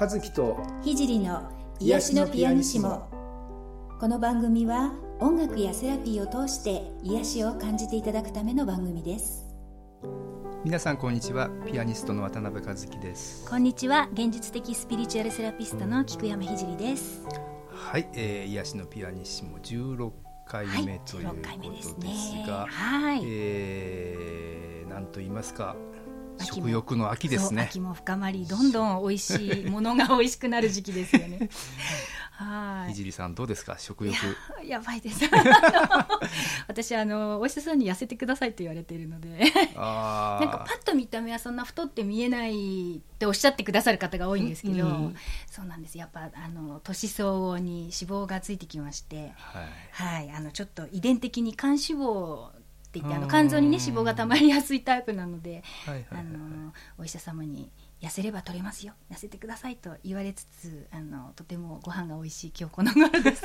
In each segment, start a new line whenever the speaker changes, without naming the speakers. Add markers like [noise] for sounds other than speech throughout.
和樹と
聖の癒しのピアニシモ。この番組は音楽やセラピーを通して癒しを感じていただくための番組です。
皆さんこんにちは。ピアニストの渡辺和樹です。
こんにちは。現実的スピリチュアルセラピストの菊山聖です。
はい、えー、癒しのピアニシモ16回目ということですが、
はい、
えー、なんと言いますか食欲の秋ですね。
秋も深まりどんどん美味しいものが美味しくなる時期ですよね。[laughs] はい。
い。じりさんどうですか？食欲。
ややばいです。[laughs] 私あのお医者さんに痩せてくださいって言われているので。
あ [laughs]
なんかパッと見た目はそんな太って見えないっておっしゃってくださる方が多いんですけど、
うん。
そうなんです。やっぱあの年相応に脂肪がついてきまして。
はい。
はい。あのちょっと遺伝的に肝脂肪って言ってあの
うん
肝臓にね脂肪がたまりやすいタイプなのでお医者様に痩せれば取れますよ。痩せてくださいと言われつつあのとてもご飯が美味しい今日この頃です。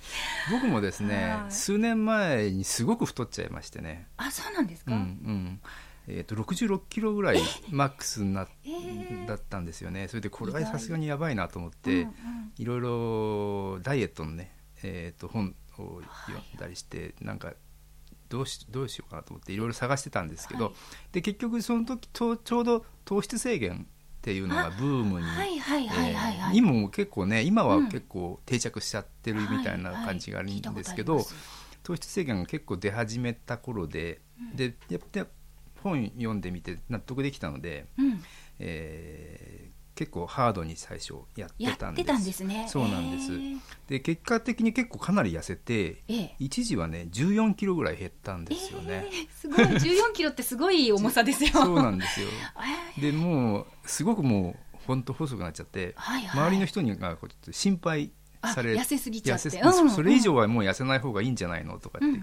[laughs]
僕もですね
はい。
数年前にすごく太っちゃいましてね。
あそうなんです
うんう
か、
ん。えー、と66キロぐらいマックスになっ [laughs]
えー。
だったんですよね。それでこれはさすがにやばいなと思っ
うん
て、
うん。
いろいろダイエットのね、えー、と本を読んだりして、なんかどうしどうしようかなと思っていろいろ探してたんですけど、
はい。
で結局その時とちょうど糖質制限っていうのがブームに。今も結構ね今は
うん。
結構定着しちゃってるみたいな感じがあるんですけど、糖質制限が結構出始めた頃で、でやっぱ本読んでみて納得できたので、
ります
えー結構ハードに最初やってたんです。
ってたんですね。
そうなんです。
えー。
で結果的に結構かなり痩せて
ええ。
一時はね14キロぐらい減ったんですよね、
えーすごい。[laughs] 14キロってすごい重さですよ。
そうなんですよ。[laughs]
えー
でもうすごくもう本当細くなっちゃって、
はいはい。
周りの人にが心配
あ
され
痩せすぎちゃって。うんうん。
それ以上はもう痩せない方がいいんじゃないのとかって
うんうん。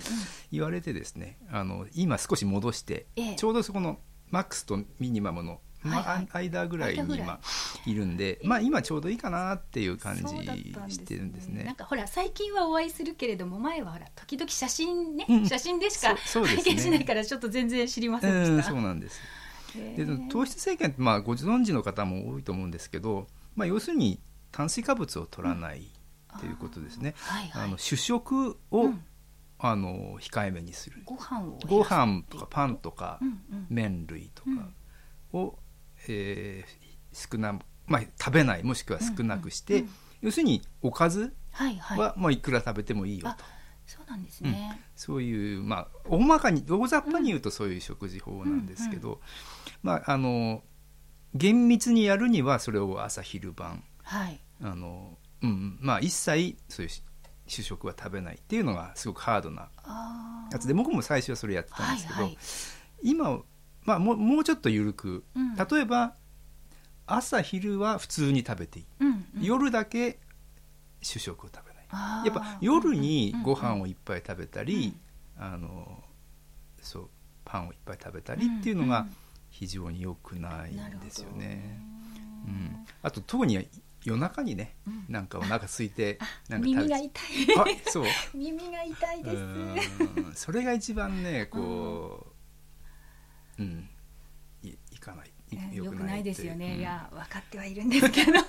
言われてですね、あの今少し戻して、
ええ。
ちょうどそこのマックスとミニマムの、ま
はいはい。
間ぐらいに今いるんで、まあ今ちょうどいいかなっていう感じしてるんですね。
なんかほら最近はお会いするけれども前はほら時々写真ね、
うん。
写真でしか拝見しないからちょっと全然知りませんで
うん、
した、
そうなんです。
へ
で
ー
糖質制限ってまあご存知の方も多いと思うんですけど、まあ、要するに炭水化物を取らないということですね。あの主食を、
うん。
あの控えめにする。
ご飯を
ご飯とかパンとか、麺類とかを、えー少な、まあ、食べないもしくは少なくして、
うんうん
要するにおかず
はいはい。
は、まあ、いくら食べてもいいよと。
あそうなんですね、
そういうまあ大まかに大雑把に言うとそういう食事法なんですけど、まああの厳密にやるにはそれを朝昼晩。
はい。
あの、うんまあ、一切そういう主食は食べないっていうのがすごくハードな
あ
やつで僕も最初はそれやってたんですけど、
はいはい。
今、まあ、もうもうちょっと緩く、
うん。
例えば朝昼は普通に食べていい、
うんうん。
夜だけ主食を食べない。やっぱ夜にご
うんうん。
飯をいっぱい食べたり、あのそうパンをいっぱい食べたりっていうのが非常に良くないんですよね。うん、あと特に夜中にね、
うん。
なんかお腹空いて [laughs]
あ
なんか食べ
耳が痛い。
あそう。[laughs]
耳が痛いです。
うん。それが一番ねこう、うん、いいかない。
よくないですよね、
うん。
いや分かってはいるんですけど。[laughs]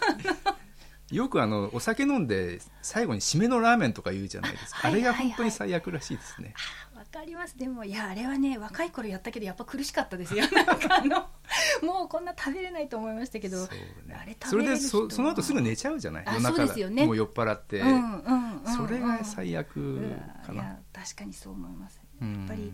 よくあのお酒飲んで最後に締めのラーメンとか言うじゃないですか、
あ
あれが
はいはい。はい
本当に最悪らしいですね、
わかります。でもいやあれはね若い頃やったけどやっぱ苦しかったですよ。[laughs] なんかあのもうこんな食べれないと思いましたけど
ね。
あれ
それで
食べれる人。
そその後すぐ寝ちゃうじゃない？
あ
夜中
そうですよね。
もう酔っ払って、
うんうんうんうん。
それが最悪
う
かな、
確かにそう思います。
うん
やっぱり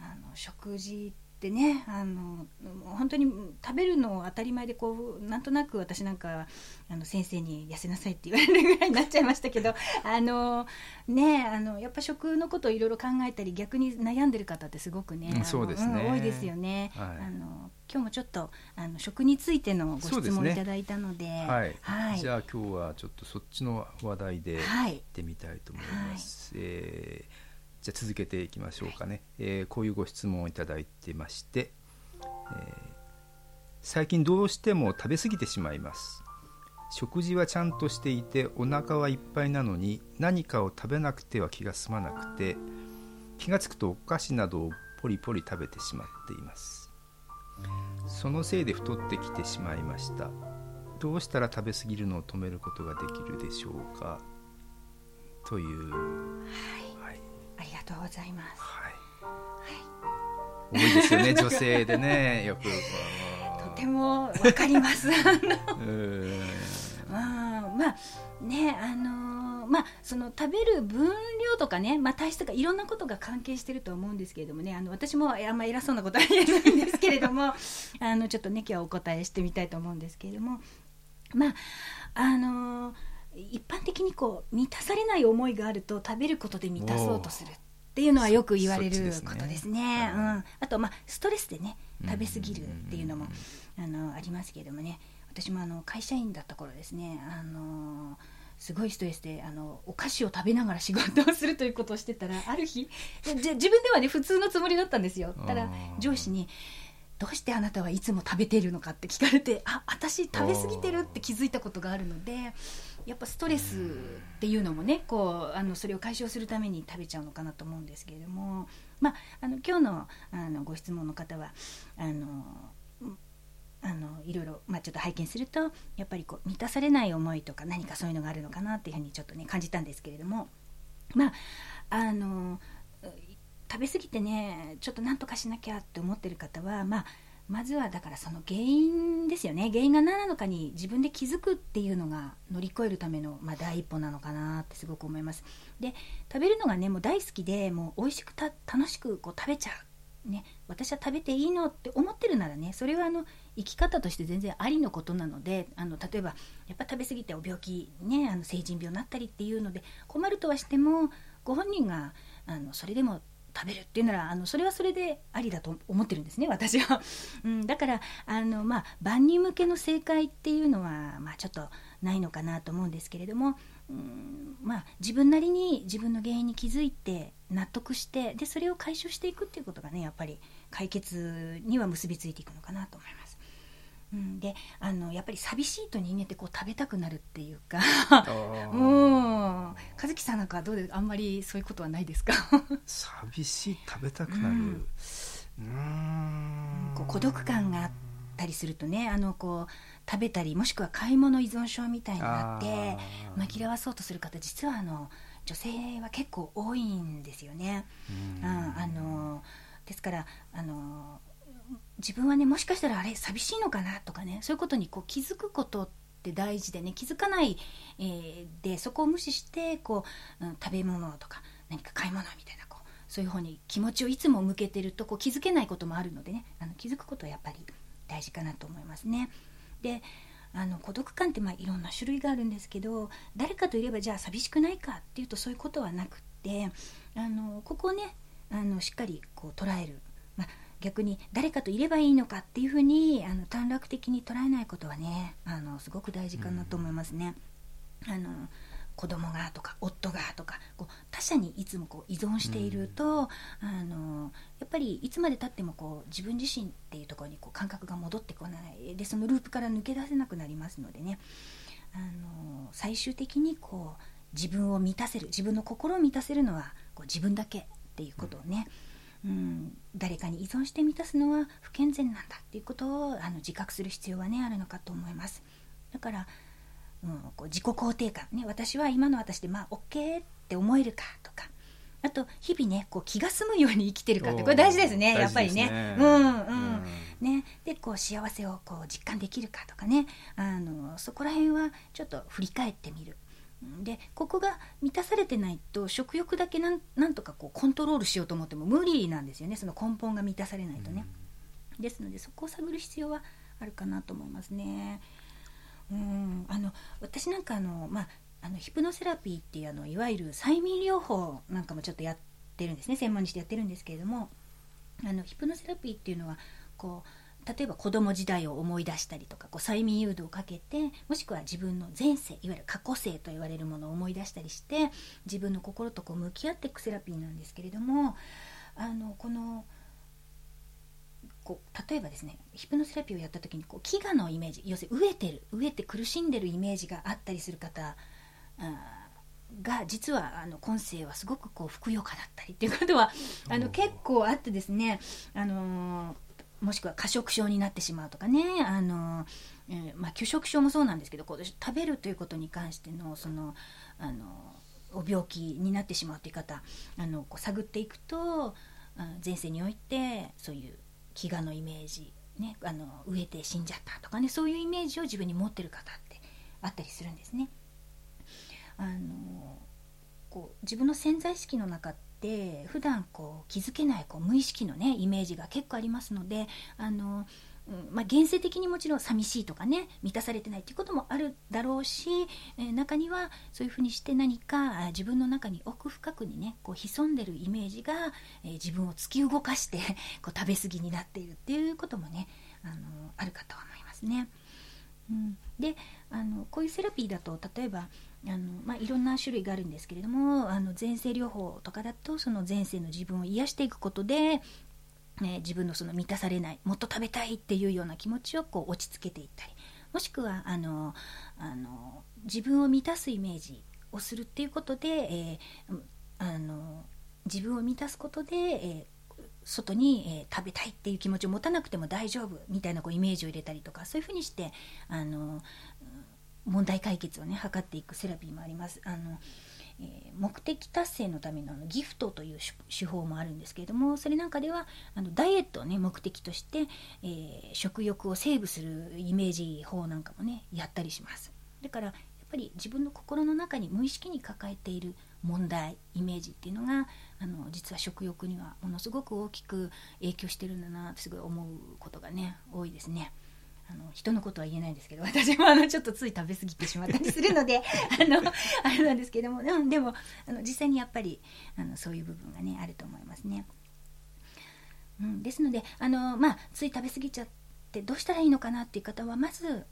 あの食事ってねあの本当に食べるの当たり前でこうなんとなく私なんかあの先生に痩せなさいって言われるぐらいになっちゃいましたけど [laughs] あのねあのやっぱ食のことをいろいろ考えたり逆に悩んでる方ってすごくね、
そうですね。
ん多いですよね。
はい。
あの今日もちょっとあの食についてのご質問いただいたので、
はい、
はい、
じゃあ今日はちょっとそっちの話題で
い。
ってみたいと思います、えーじゃ続けていきましょうかね、えーこういうご質問をいただいてまして、えー最近どうしても食べ過ぎてしまいます。食事はちゃんとしていてお腹はいっぱいなのに何かを食べなくては気が済まなくて気がつくとお菓子などをポリポリ食べてしまっています。そのせいで太ってきてしまいました。どうしたら食べ過ぎるのを止めることができるでしょうか？という、
ありがとうございます。
はい多いですよね [laughs] 女性でねよく
とてもわかります。
うん
うん [laughs] まあねあのーまあその食べる分量とかね、まあ、体質とかいろんなことが関係してると思うんですけれどもねあの私もあんま偉そうなことは言えないんですけれども [laughs] あのちょっとね今日はお答えしてみたいと思うんですけれどもまああのー一般的にこう満たされない思いがあると食べることで満たそうとするっていうのはよく言われることですね。
う
うん。ん、あとまあストレスでね食べ過ぎるっていうのもあのありますけれどもね。私もあの会社員だった頃ですね。あのすごいストレスであのお菓子を食べながら仕事をするということをしてたらある日でじ自分ではね普通のつもりだったんですよ。たら
あー。
上司に「どうしてあなたはいつも食べているのか?」って聞かれてあ私食べ過ぎてるって気づいたことがあるのでやっぱストレスっていうのもねこうあのそれを解消するために食べちゃうのかなと思うんですけれども、まあ、あの今日のあのご質問の方はあのあのいろいろ、まあ、ちょっと拝見するとやっぱりこう満たされない思いとか何かそういうのがあるのかなっていうふうにちょっとね感じたんですけれどもまああの食べ過ぎてねちょっと何とかしなきゃって思ってる方は、まあ、まずはだからその原因ですよね。原因が何なのかに自分で気づくっていうのが乗り越えるための、まあ、第一歩なのかなってすごく思います。で食べるのがねもう大好きでもう美味しく楽しくこう食べちゃう、ね、私は食べていいのって思ってるならねそれはあの生き方として全然ありのことなのであの例えばやっぱ食べ過ぎてお病気ねあの成人病になったりっていうので困るとはしてもご本人があのそれでも食べるっていうならあのそれはそれでありだと思ってるんですね私は、[laughs] うん、だからあの、まあ、万人向けの正解っていうのは、まあ、ちょっとないのかなと思うんですけれども、うんまあ、自分なりに自分の原因に気づいて納得してでそれを解消していくっていうことがねやっぱり解決には結びついていくのかなと思います。うん、であのやっぱり寂しいと人間ってこう食べたくなるっていうかうん。和樹さんなんかはどうですあんまりそういうことはないですか？
寂しい食べたくなる。
うん。
うーん。
こう孤独感があったりするとねあのこう食べたりもしくは買い物依存症みたいになって紛らわそうとする方実はあの女性は結構多いんですよね。
うん。
うん、あのですからあの自分はねもしかしたらあれ寂しいのかなとかねそういうことにこう気づくことって大事でね気づかない、えーでそこを無視してこう、うん食べ物とか何か買い物みたいなこうそういう方に気持ちをいつも向けてるとこう気づけないこともあるのでねあの気づくことはやっぱり大事かなと思いますね。であの孤独感ってまあいろんな種類があるんですけど誰かといればじゃあ寂しくないかっていうとそういうことはなくってあのここをねあのしっかりこう捉える、逆に誰かといればいいのかっていうふうにあの短絡的に捉えないことはねあのすごく大事かなと思いますね。あの子供がとか夫がとかこう他者にいつもこう依存していると、あのやっぱりいつまでたってもこう自分自身っていうところにこう感覚が戻ってこない。でそのループから抜け出せなくなりますのでね。あの最終的にこう自分を満たせる自分の心を満たせるのはこう自分だけっていうことをね、うん、誰かに依存して満たすのは不健全なんだっていうことをあの自覚する必要はねあるのかと思います。だから、うん、こう自己肯定感。ね私は今の私でまあ OK って思えるかとかあと日々ねこう気が済むように生きてるかってこれ大事ですねやっぱりね。うんうん。ね、でこう幸せをこう実感できるかとかね。あのそこら辺はちょっと振り返ってみる。でここが満たされてないと食欲だけなんなんとかこうコントロールしようと思っても無理なんですよねその根本が満たされないとね。ですのでそこを探る必要はあるかなと思いますね。うんあの私なんかあの、まあ、あのヒプノセラピーっていうあのいわゆる催眠療法なんかもちょっとやってるんですね専門にしてやってるんですけれどもあのヒプノセラピーっていうのはこう例えば子供時代を思い出したりとかこう催眠誘導をかけてもしくは自分の前世いわゆる過去世と言われるものを思い出したりして自分の心とこう向き合っていくセラピーなんですけれどもあのこのこう例えばですねヒプノセラピーをやった時にこう飢餓のイメージ要するに飢えてる飢えて苦しんでるイメージがあったりする方あが実はあの今世はすごくこうふくよかだったりっていうことはあの結構あってですねあのもしくは過食症になってしまうとかねあの、えー、まあ、拒食症もそうなんですけどこう食べるということに関してのそのあのお病気になってしまうという方あのこう探っていくと前世においてそういう飢餓のイメージ、ね、あの飢えて死んじゃったとかねそういうイメージを自分に持ってる方ってあったりするんですね。あのこう自分の潜在意識の中って普段こう気づけないこう無意識のねイメージが結構ありますのであのうんまあ、現世的にもちろん寂しいとかね満たされてないっていうこともあるだろうし、えー、中にはそういうふうにして何か自分の中に奥深くにねこう潜んでるイメージが、えー、自分を突き動かして [laughs] こう食べ過ぎになっているっていうこともねあのあるかと思いますね。うん、であのこういうセラピーだと例えばあの、まあ、いろんな種類があるんですけれどもあの前世療法とかだとその前世の自分を癒していくことでね、自分のその満たされないもっと食べたいっていうような気持ちをこう落ち着けていったりもしくはあのあの自分を満たすイメージをするっていうことで、えー、あの自分を満たすことで、えー、外に、えー、食べたいっていう気持ちを持たなくても大丈夫みたいなこうイメージを入れたりとかそういうふうにしてあの問題解決をね図っていくセラピーもあります。あのえ目的達成のためのあのギフトという手法もあるんですけれどもそれなんかではあのダイエットをね目的として、えー、食欲をセーブするイメージ法なんかもねやったりしますだからやっぱり自分の心の中に無意識に抱えている問題イメージっていうのがあの実は食欲にはものすごく大きく影響してるんだなってすごい思うことがね多いですね。あの人のことは言えないですけど私もあのちょっとつい食べ過ぎてしまったりするので [laughs] あのあれなんですけども、うん、でもあの実際にやっぱりあのそういう部分がねあると思いますね。うん、ですのであの、まあ、つい食べ過ぎちゃってどうしたらいいのかなっていう方はまず、うん、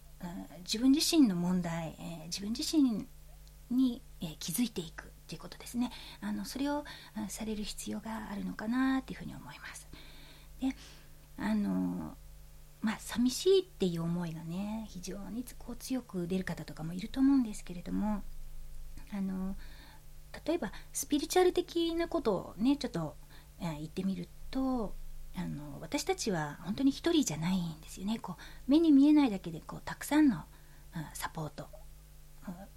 自分自身の問題、えー、自分自身に、えー、気づいていくっていうことですねあのそれを、される必要があるのかなっていうふうに思います。であのまあ寂しいっていう思いがね非常にこう強く出る方とかもいると思うんですけれどもあの例えばスピリチュアル的なことをねちょっと、え、言ってみるとあの私たちは本当に一人じゃないんですよね。こう目に見えないだけでこうたくさんの、うん、サポート、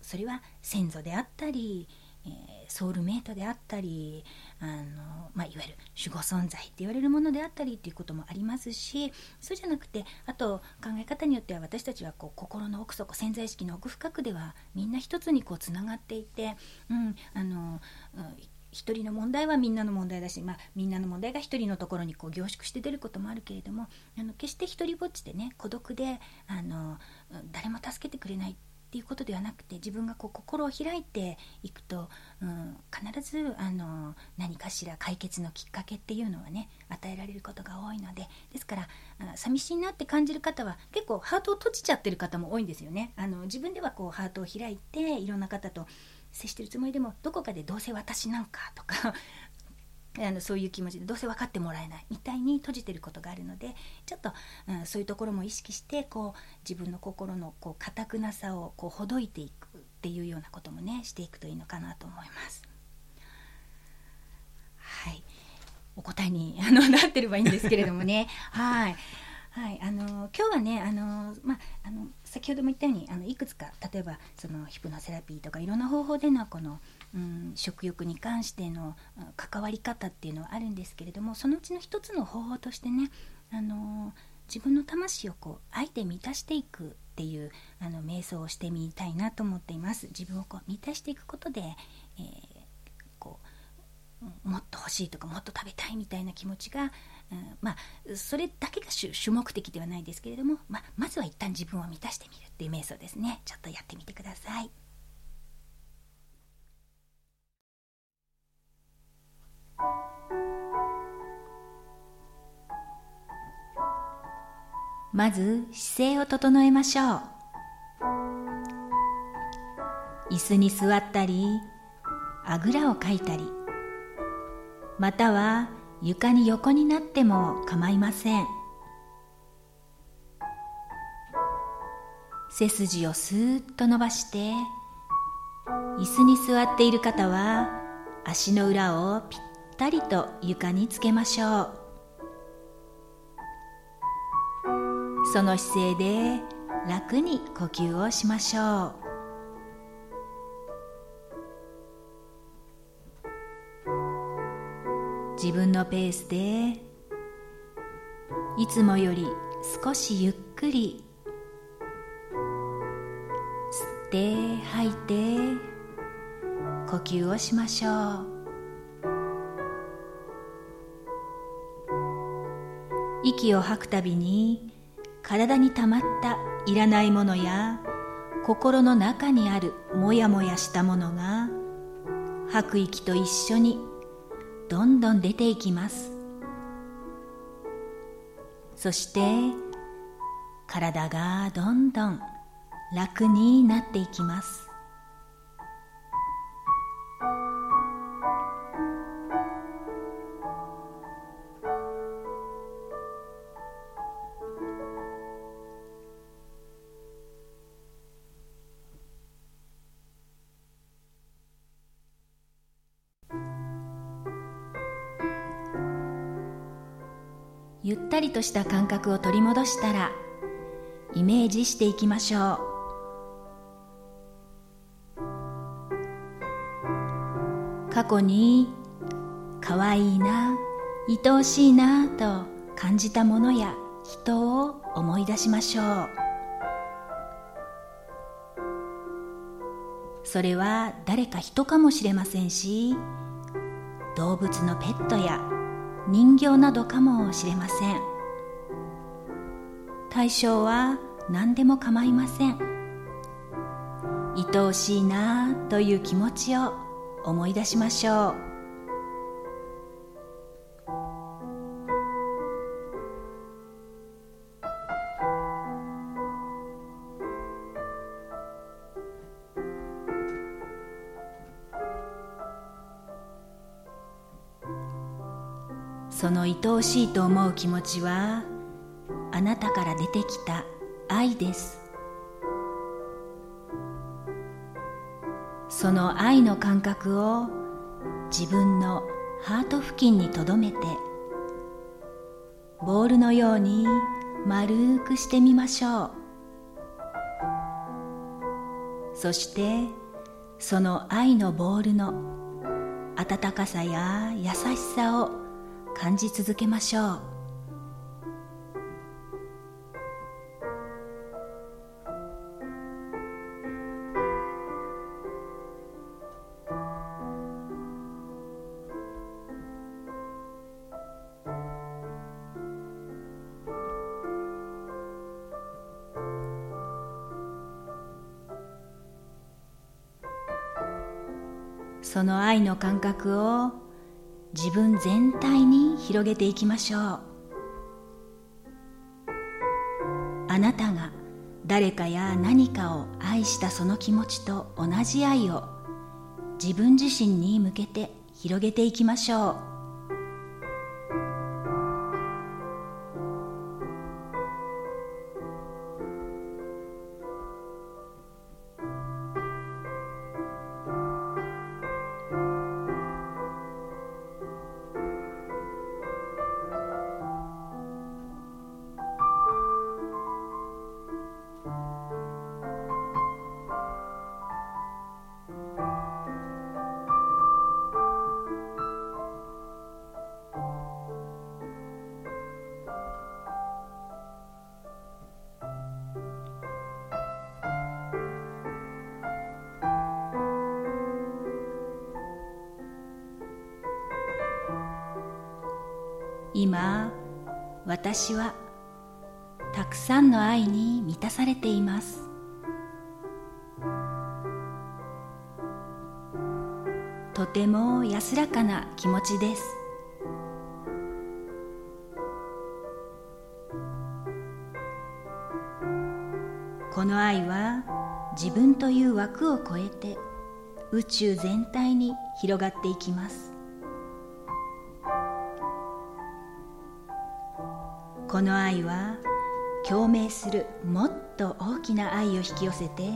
それは先祖であったりえー、ソウルメイトであったりあの、まあ、いわゆる守護存在って言われるものであったりっていうこともありますしそうじゃなくてあと考え方によっては私たちはこう心の奥底潜在意識の奥深くではみんな一つにこうつながっていて、うんあの一人の問題はみんなの問題だし、まあ、みんなの問題が一人のところにこう凝縮して出ることもあるけれどもあの決して一人ぼっちでね孤独であの誰も助けてくれないっていうことではなくて自分がこう心を開いていくと、うん、必ずあの何かしら解決のきっかけっていうのはね与えられることが多いのでですから寂しいなって感じる方は結構ハートを閉じちゃってる方も多いんですよね。あの自分ではこうハートを開いていろんな方と接してるつもりでもどこかでどうせ私なんかとかあのそういう気持ちでどうせ分かってもらえないみたいに閉じてることがあるのでちょっと、うん、そういうところも意識してこう自分の心のこう固くなさをこうほどいていくっていうようなこともねしていくといいのかなと思います。はい。お答えに [laughs] あのなってればいいんですけれどもね。[laughs] はい。はい、あの今日はねあの、まあ、の先ほども言ったようにあのいくつか例えばそのヒプノセラピーとかいろんな方法でのこの、うん、食欲に関しての関わり方っていうのはあるんですけれどもそのうちの一つの方法としてねあの自分の魂をこうあえて満たしていくっていうあの瞑想をしてみたいなと思っています自分をこう満たしていくことで、えー、こうもっと欲しいとかもっと食べたいみたいな気持ちがうん、まあそれだけが主目的ではないですけれども、まあ、まずは一旦自分を満たしてみるっていう瞑想ですねちょっとやってみてください。まず姿勢を整えましょう。椅子に座ったりあぐらをかいたりまたは床に横になっても構いません。背筋をスーッと伸ばして椅子に座っている方は足の裏をぴったりと床につけましょう。その姿勢で楽に呼吸をしましょう。自分のペースでいつもより少しゆっくり吸って吐いて呼吸をしましょう。息を吐くたびに体にたまったいらないものや心の中にあるもやもやしたものが吐く息と一緒にどんどん出ていきます。そして体がどんどん楽になっていきます。りとした感覚を取り戻したらイメージしていきましょう。過去に可愛いな愛おしいなと感じたものや人を思い出しましょう。それは誰か人かもしれませんし動物のペットや人形などかもしれません。対象は何でも構いません。愛おしいなという気持ちを思い出しましょう。その愛おしいと思う気持ちはあなたから出てきた愛です。その愛の感覚を自分のハート付近にとどめてボールのように丸くしてみましょう。そしてその愛のボールの温かさや優しさを感じ続けましょう。その愛の感覚を自分全体に広げていきましょう。あなたが誰かや何かを愛したその気持ちと同じ愛を自分自身に向けて広げていきましょう。私はたくさんの愛に満たされています。とても安らかな気持ちです。この愛は自分という枠を超えて宇宙全体に広がっていきます。この愛は共鳴するもっと大きな愛を引き寄せて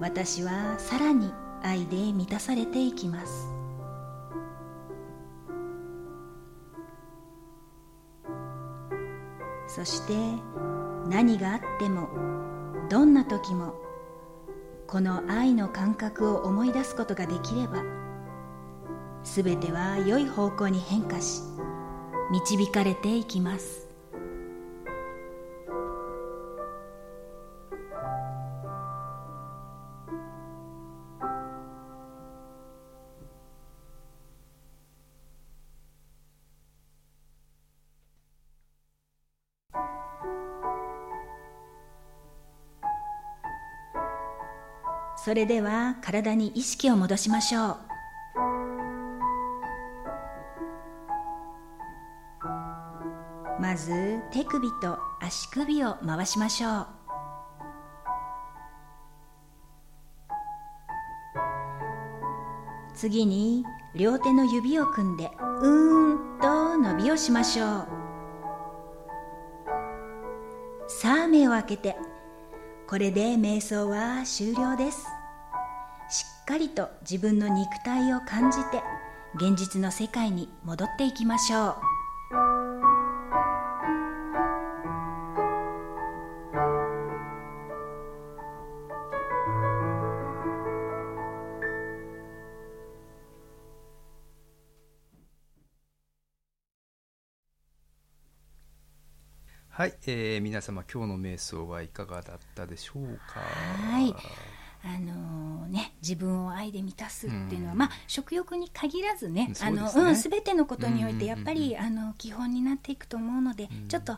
私はさらに愛で満たされていきます。そして何があってもどんな時もこの愛の感覚を思い出すことができればすべては良い方向に変化し導かれていきます。それでは体に意識を戻しましょう。まず手首と足首を回しましょう。次に両手の指を組んでうーんと伸びをしましょう。さあ目を開けてこれで瞑想は終了です。かりと自分の肉体を感じて現実の世界に戻っていきましょう
はい、えー、皆様今日の瞑想はいかがだったでしょうか？
はいあのね、自分を愛で満たすっていうのは、うん、まあ、食欲に限らずね、あのうん、すべてのことにおいてやっぱり、あの基本になっていくと思うので、うん、ちょっと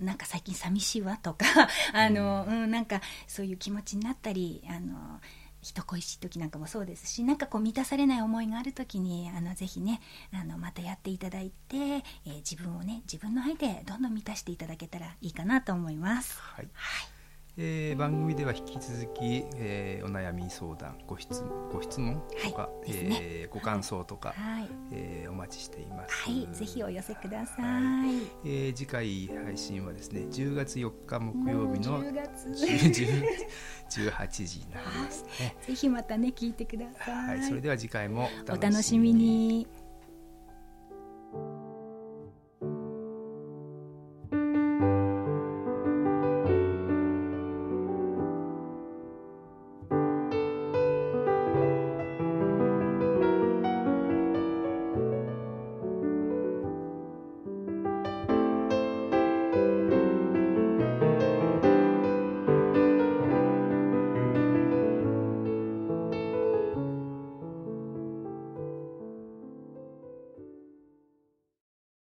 なんか最近寂しいわとかあの、うん、なんかそういう気持ちになったりあの人恋しい時なんかもそうですしなんかこう満たされない思いがある時にあのぜひねあのまたやっていただいて、えー、自分をね自分の愛でどんどん満たしていただけたらいいかなと思います。
はい、はいえー、番組では引き続き、えー、お悩み相談ご質ご質問とか、はい、ね、えー、ご感想とか、はい、えー、お待ちしています。
はい、ぜひお寄せください。はい、
えー、次回配信はですね、10月4日木曜日の18時になりますね。
ぜひまたね聞いてください。
はい、それでは次回も
お楽しみに。